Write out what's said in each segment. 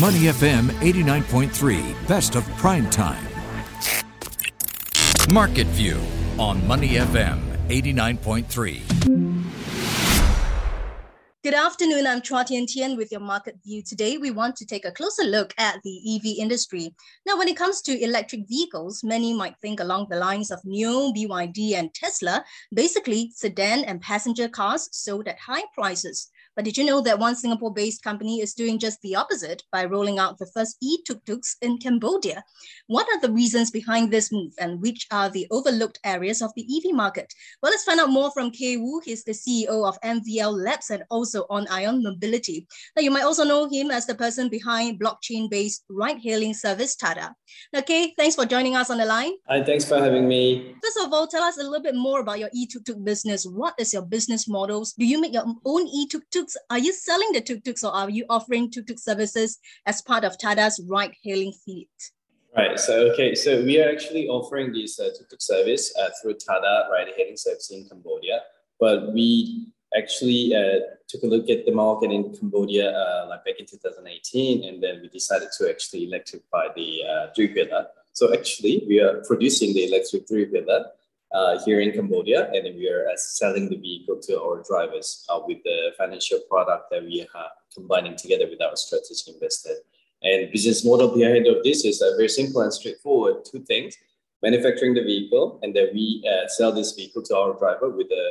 Money FM 89.3, best of prime time. Market View on Money FM 89.3. Good afternoon. I'm Chua Tian Tian with your market view. Today, we want to take a closer look at the EV industry. Now, when it comes to electric vehicles, many might think along the lines of NIO, BYD, and Tesla, basically sedan and passenger cars sold at high prices. But did you know that one Singapore based company is doing just the opposite by rolling out the first e tuk tuks in Cambodia? What are the reasons behind this move and which are the overlooked areas of the EV market? Well, let's find out more from Kay Woo. He's the CEO of MVL Labs and also ONiON Mobility. Now, you might also know him as the person behind blockchain based ride hailing service Tada. Now, Kay, thanks for joining us on the line. Hi, thanks for having me. First of all, tell us a little bit more about your e tuk tuk business. What is your business models? Do you make your own e tuk tuk tuk-tuks? Are you selling the tuk-tuks or are you offering tuk-tuk services as part of Tada's ride-hailing fleet? Right. So okay. So we are actually offering this uh, tuk-tuk service uh, through Tada ride-hailing service in Cambodia. But we actually uh, took a look at the market in Cambodia uh, like back in 2018, and then we decided to actually electrify the uh, three-wheeler. So actually, we are producing the electric three-wheeler uh, here in Cambodia, and we are uh, selling the vehicle to our drivers uh, with the financial product that we are combining together with our strategic investor. And business model behind of this is uh, very simple and straightforward. Two things: manufacturing the vehicle, and then we uh, sell this vehicle to our driver with a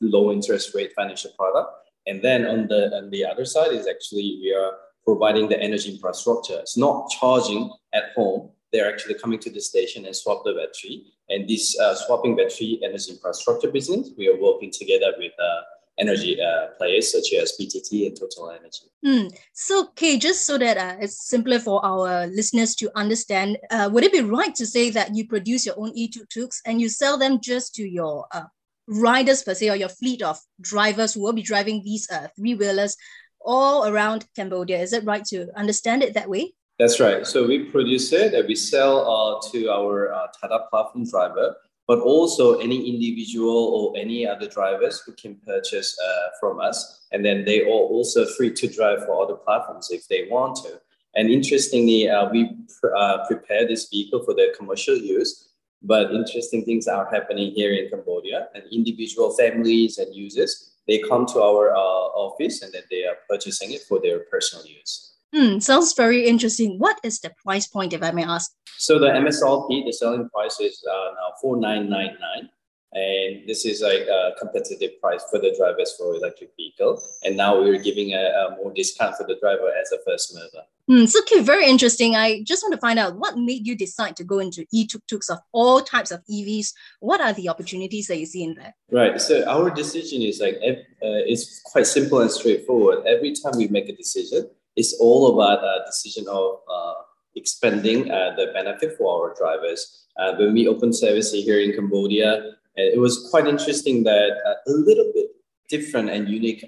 low interest rate financial product. And then on the on the other side is actually we are providing the energy infrastructure. It's not charging at home, they're actually coming to the station and swap the battery. And this uh, swapping battery energy infrastructure business, we are working together with uh, energy uh, players such as PTT and Total Energy. Mm. So, okay, just so that uh, it's simpler for our listeners to understand, uh, would it be right to say that you produce your own e-tuk-tuks and you sell them just to your uh, riders per se or your fleet of drivers who will be driving these uh, three-wheelers all around Cambodia? Is it right to understand it that way? That's right. So we produce it and we sell uh, to our uh, Tada platform driver, but also any individual or any other drivers who can purchase uh, from us. And then they are also free to drive for other platforms if they want to. And interestingly, uh, we pr- uh, prepare this vehicle for the commercial use. But interesting things are happening here in Cambodia, and individual families and users they come to our uh, office and then they are purchasing it for their personal use. Hmm, sounds very interesting. What is the price point, if I may ask? So the MSRP, the selling price is uh, now four nine nine nine, and this is like a competitive price for the drivers for electric vehicle. And now we're giving a, a more discount for the driver as a first mover. Hmm, so cute, very interesting. I just want to find out what made you decide to go into e-tuk-tuks of all types of EVs. What are the opportunities that you see in there? Right. So our decision is like uh, it's quite simple and straightforward. Every time we make a decision it's all about a decision of uh, expanding uh, the benefit for our drivers. Uh, when we opened service here in Cambodia, it was quite interesting that a little bit different and unique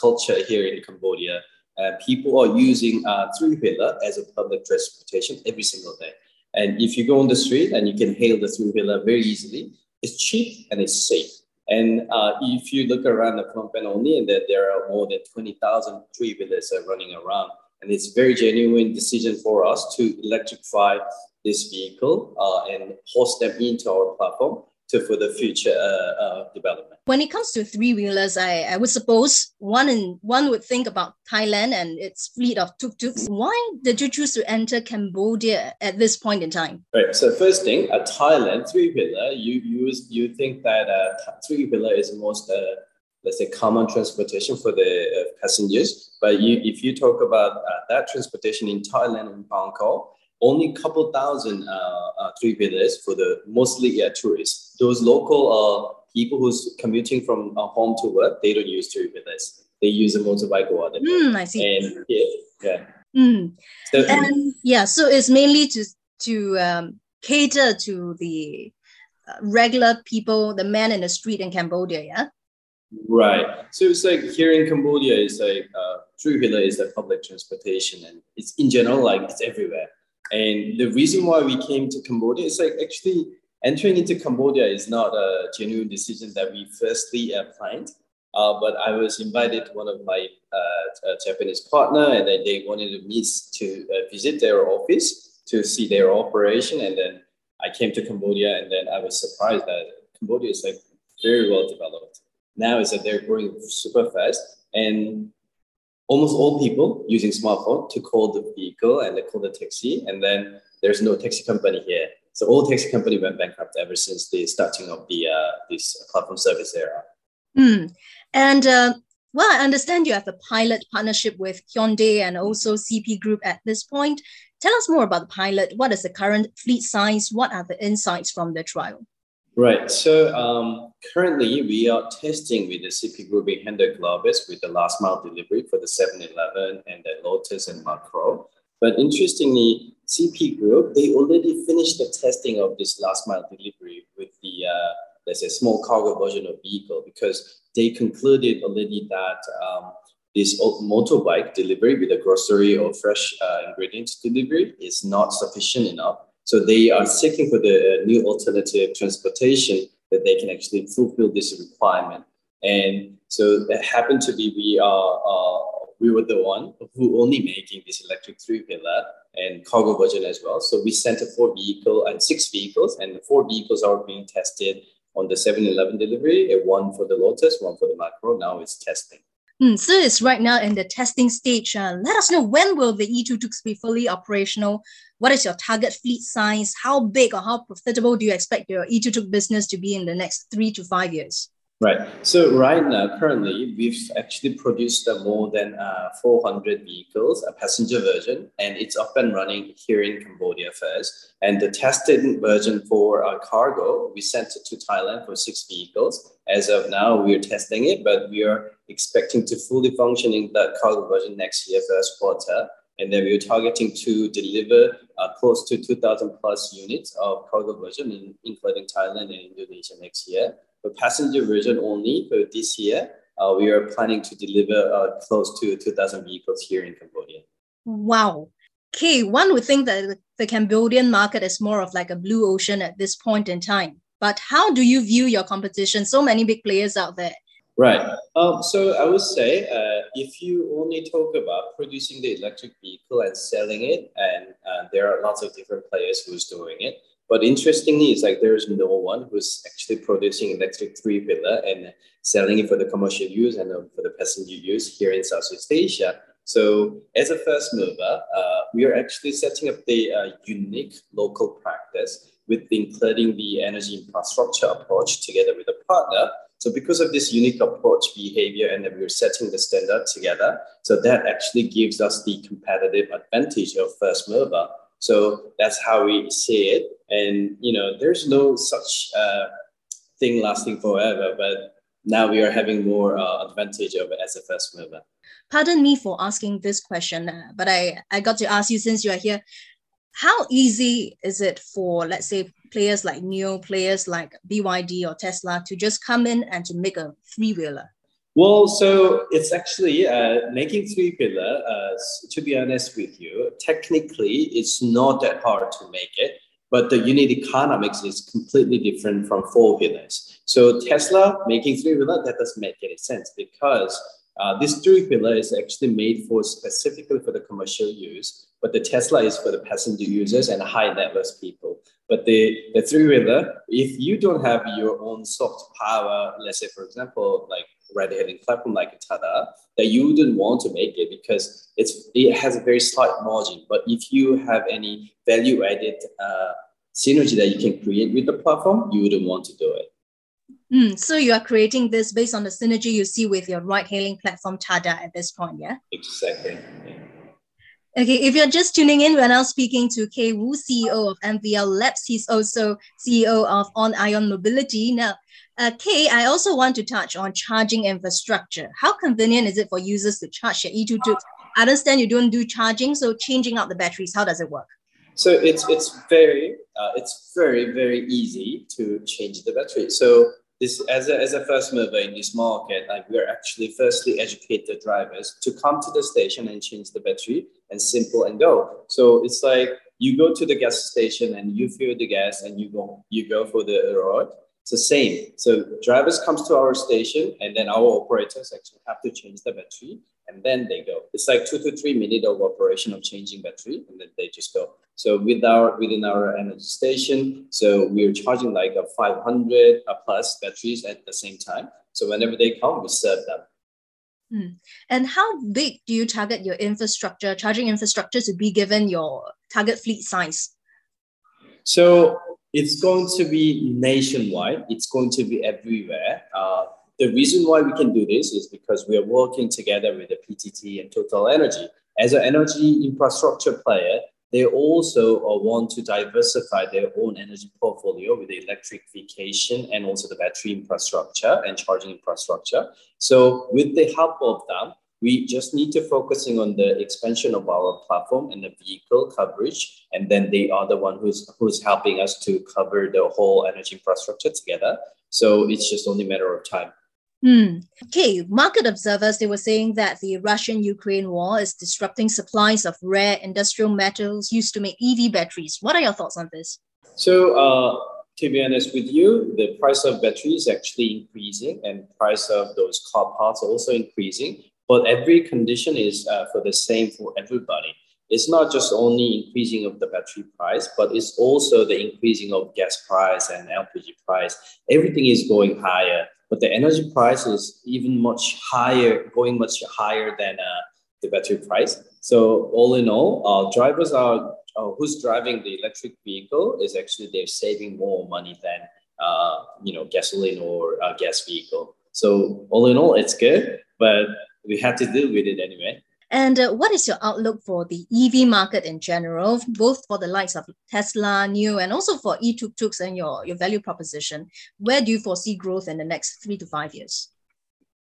culture here in Cambodia. people are using three-wheeler as a public transportation every single day. And if you go on the street and you can hail the three-wheeler very easily, it's cheap and it's safe. And uh, if you look around the Phnom Penh only, and that there are more than 20,000 three-wheelers running around, and it's very genuine decision for us to electrify this vehicle uh, and host them into our platform to for the future uh, uh, development. When it comes to three wheelers, I, I would suppose one in, one would think about Thailand and its fleet of tuk tuks. Why did you choose to enter Cambodia at this point in time? Right. So first thing, a Thailand three wheeler, you you you think that uh, three wheeler is most uh, let's say common transportation for the uh, passengers. But you, if you talk about uh, that transportation in Thailand and Bangkok, only a couple thousand uh, uh, three for the mostly uh, tourists. Those local uh, people who's commuting from uh, home to work, they don't use three. They use a motorbike or other. Mm, I see. And yeah, yeah. Mm. So, and yeah, so it's mainly to to um, cater to the uh, regular people, the man in the street in Cambodia. Yeah. Right. So it's like here in Cambodia, it's like uh, three wheeler is the public transportation, and it's in general like it's everywhere. And the reason why we came to Cambodia is like actually entering into Cambodia is not a genuine decision that we firstly uh, planned. Uh, but I was invited to one of my uh, Japanese partner, and then they wanted me to uh, visit their office to see their operation. And then I came to Cambodia, and then I was surprised that Cambodia is like very well developed. Now is that they're growing super fast, and almost all people using smartphone to call the vehicle and they call the taxi, and then there's no taxi company here. So all taxi company went bankrupt ever since the starting of the uh, this platform service era. Hmm. And uh, well, I understand you have a pilot partnership with Hyundai and also CP Group at this point. Tell us more about the pilot. What is the current fleet size? What are the insights from the trial? Right. So um, currently we are testing with the CP Group in Hyundai Glovis with the last mile delivery for the 7-Eleven and the Lotus and Makro. But interestingly, CP Group, they already finished the testing of this last mile delivery with the, uh, let's say, small cargo version of vehicle because they concluded already that um, this motorbike delivery with a grocery or fresh uh, ingredients delivery is not sufficient enough. So they are seeking for the uh, new alternative transportation that they can actually fulfill this requirement. And so it happened to be we are uh, we were the one who only making this electric three wheeler and cargo version as well. So we sent a four vehicle and six vehicles, and the four vehicles are being tested on the 7-Eleven delivery, one for the Lotus, one for the Makro. Now it's testing. Mm, so it's right now in the testing stage. Uh, let us know when will the e-tuk-tuks be fully operational? What is your target fleet size? How big or how profitable do you expect your e-tuk-tuk business to be in the next three to five years? Right. So right now, currently, we've actually produced uh, more than uh, 400 vehicles, a passenger version, and it's up and running here in Cambodia first. And the tested version for our cargo, we sent it to Thailand for six vehicles. As of now, we're testing it, but we are expecting to fully function in that cargo version next year, first quarter. And then we're targeting to deliver uh, close to 2,000 plus units of cargo version, in, including Thailand and Indonesia next year for passenger version only for this year, uh, we are planning to deliver uh, close to 2,000 vehicles here in Cambodia. Wow. Okay, one would think that the Cambodian market is more of like a blue ocean at this point in time. But how do you view your competition? So many big players out there. Right. Um, so I would say uh, if you only talk about producing the electric vehicle and selling it, and uh, there are lots of different players who's doing it. But interestingly, it's like there's no one who's actually producing electric three wheeler and selling it for the commercial use and for the passenger use here in Southeast Asia. So, as a first mover, uh, we are actually setting up the uh, unique local practice with including the energy infrastructure approach together with a partner. So, because of this unique approach behavior, and then we're setting the standard together, so that actually gives us the competitive advantage of first mover so that's how we see it. And, you know, there's no such uh, thing lasting forever, but now we are having more uh, advantage of it as a first mover. Pardon me for asking this question, uh, but I, I got to ask you since you are here. How easy is it for, let's say, players like NIO, players like BYD or Tesla to just come in and to make a three wheeler? Well, so it's actually uh, making three wheeler. Uh, to be honest with you, technically it's not that hard to make it, but the unit economics is completely different from four wheelers. So Tesla making three wheeler that doesn't make any sense because uh, this three wheeler is actually made for specifically for the commercial use, but the Tesla is for the passenger users and high net worth people. But the, the three wheeler, if you don't have your own soft power, let's say for example, like ride-hailing platform like Tada, that you wouldn't want to make it because it's it has a very slight margin. But if you have any value-added uh, synergy that you can create with the platform, you wouldn't want to do it. Mm, so you are creating this based on the synergy you see with your ride-hailing platform Tada at this point, yeah? Exactly. Okay, if you're just tuning in, we're now speaking to Kay Woo, CEO of MVL Labs. He's also CEO of ONiON Mobility. Now, uh, Kay, I also want to touch on charging infrastructure. How convenient is it for users to charge their e-tuk-tuks? I understand you don't do charging, so changing out the batteries, how does it work? So it's it's very uh, it's very very easy to change the battery. So this as a, as a first mover in this market, like we're actually firstly educate the drivers to come to the station and change the battery and simple and go. So it's like you go to the gas station and you fill the gas and you go you go for the road It's the same. So drivers comes to our station, and then our operators actually have to change the battery, and then they go. It's like two to three minutes of operation of changing battery, and then they just go. So with our within our energy station, so we're charging like a 500 plus batteries at the same time. So whenever they come, we serve them. Hmm. And how big do you target your infrastructure, charging infrastructure to be given your target fleet size? So it's going to be nationwide. It's going to be everywhere. Uh, the reason why we can do this is because we are working together with the PTT and Total Energy. As an energy infrastructure player, they also uh, want to diversify their own energy portfolio with the electrification and also the battery infrastructure and charging infrastructure. So with the help of them, we just need to focusing on the expansion of our platform and the vehicle coverage, and then they are the one who's who's helping us to cover the whole energy infrastructure together. So it's just only a matter of time. Hmm. Okay, market observers they were saying that the Russian-Ukraine war is disrupting supplies of rare industrial metals used to make EV batteries. What are your thoughts on this? So, uh, to be honest with you, the price of batteries is actually increasing, and price of those car parts also increasing. But every condition is uh, for the same for everybody. It's not just only increasing of the battery price, but it's also the increasing of gas price and LPG price. Everything is going higher, but the energy price is even much higher, going much higher than uh, the battery price. So all in all, uh, drivers are uh, who's driving the electric vehicle is actually they're saving more money than uh, you know gasoline or gas vehicle. So all in all, it's good, but we have to deal with it anyway. And uh, what is your outlook for the EV market in general, both for the likes of Tesla, NIO, and also for e-tuk-tuks and your, your value proposition? Where do you foresee growth in the next three to five years?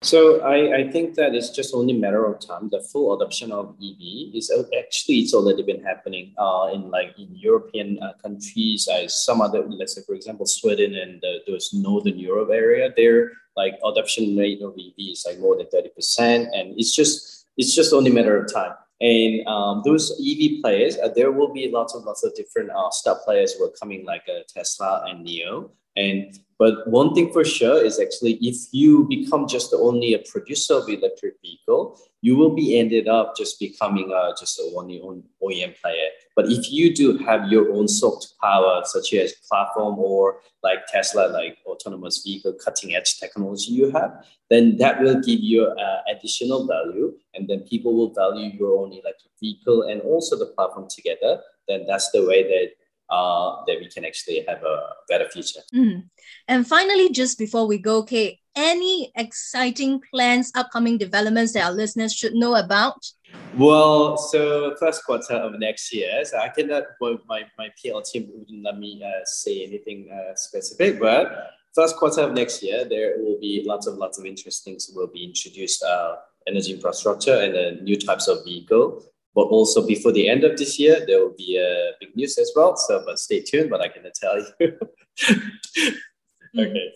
So I, I think that it's just only a matter of time. The full adoption of EV is actually it's already been happening uh, in like in European uh, countries, uh, some other let's say for example Sweden and those northern Europe area. Their like adoption rate of EV is like more than thirty percent, and it's just it's just only a matter of time. And um, those EV players, uh, there will be lots of lots of different uh, star players who are coming like uh, Tesla and NIO. And but one thing for sure is actually if you become just only a producer of electric vehicle, you will be ended up just becoming a, just a one own OEM player. But if you do have your own soft power, such as platform or like Tesla, like autonomous vehicle cutting edge technology you have, then that will give you uh, additional value. And then people will value your own electric vehicle and also the platform together. Then that's the way that uh, that we can actually have a better future. Mm. And finally, just before we go, Kay, any exciting plans, upcoming developments that our listeners should know about? Well, so first quarter of next year, so I cannot, well, my, my PL team wouldn't let me uh, say anything uh, specific, but first quarter of next year, there will be lots of lots of interesting things will be introduced, uh, energy infrastructure and uh, new types of vehicle but also before the end of this year, there will be a big news as well. So, but stay tuned. But I cannot tell you. okay.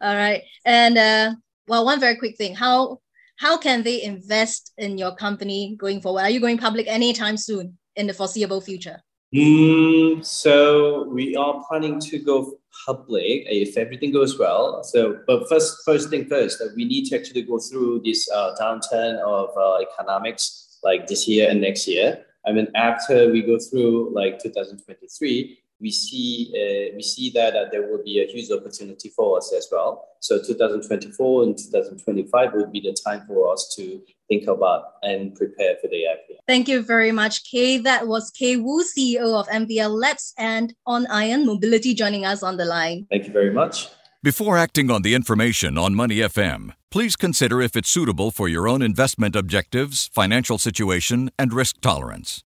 All right. And uh, well, one very quick thing: how how can they invest in your company going forward? Are you going public anytime soon in the foreseeable future? Mm, so we are planning to go public if everything goes well. So, but first, first thing first, we need to actually go through this uh, downturn of uh, economics like this year and next year. I mean, after we go through like 2023, we see uh, we see that uh, there will be a huge opportunity for us as well. So 2024 and 2025 would be the time for us to think about and prepare for the IPO. Thank you very much, Kay. That was Kay Woo, CEO of MVL Labs and ONiON Mobility, joining us on the line. Thank you very much. Before acting on the information on Money FM, please consider if it's suitable for your own investment objectives, financial situation, and risk tolerance.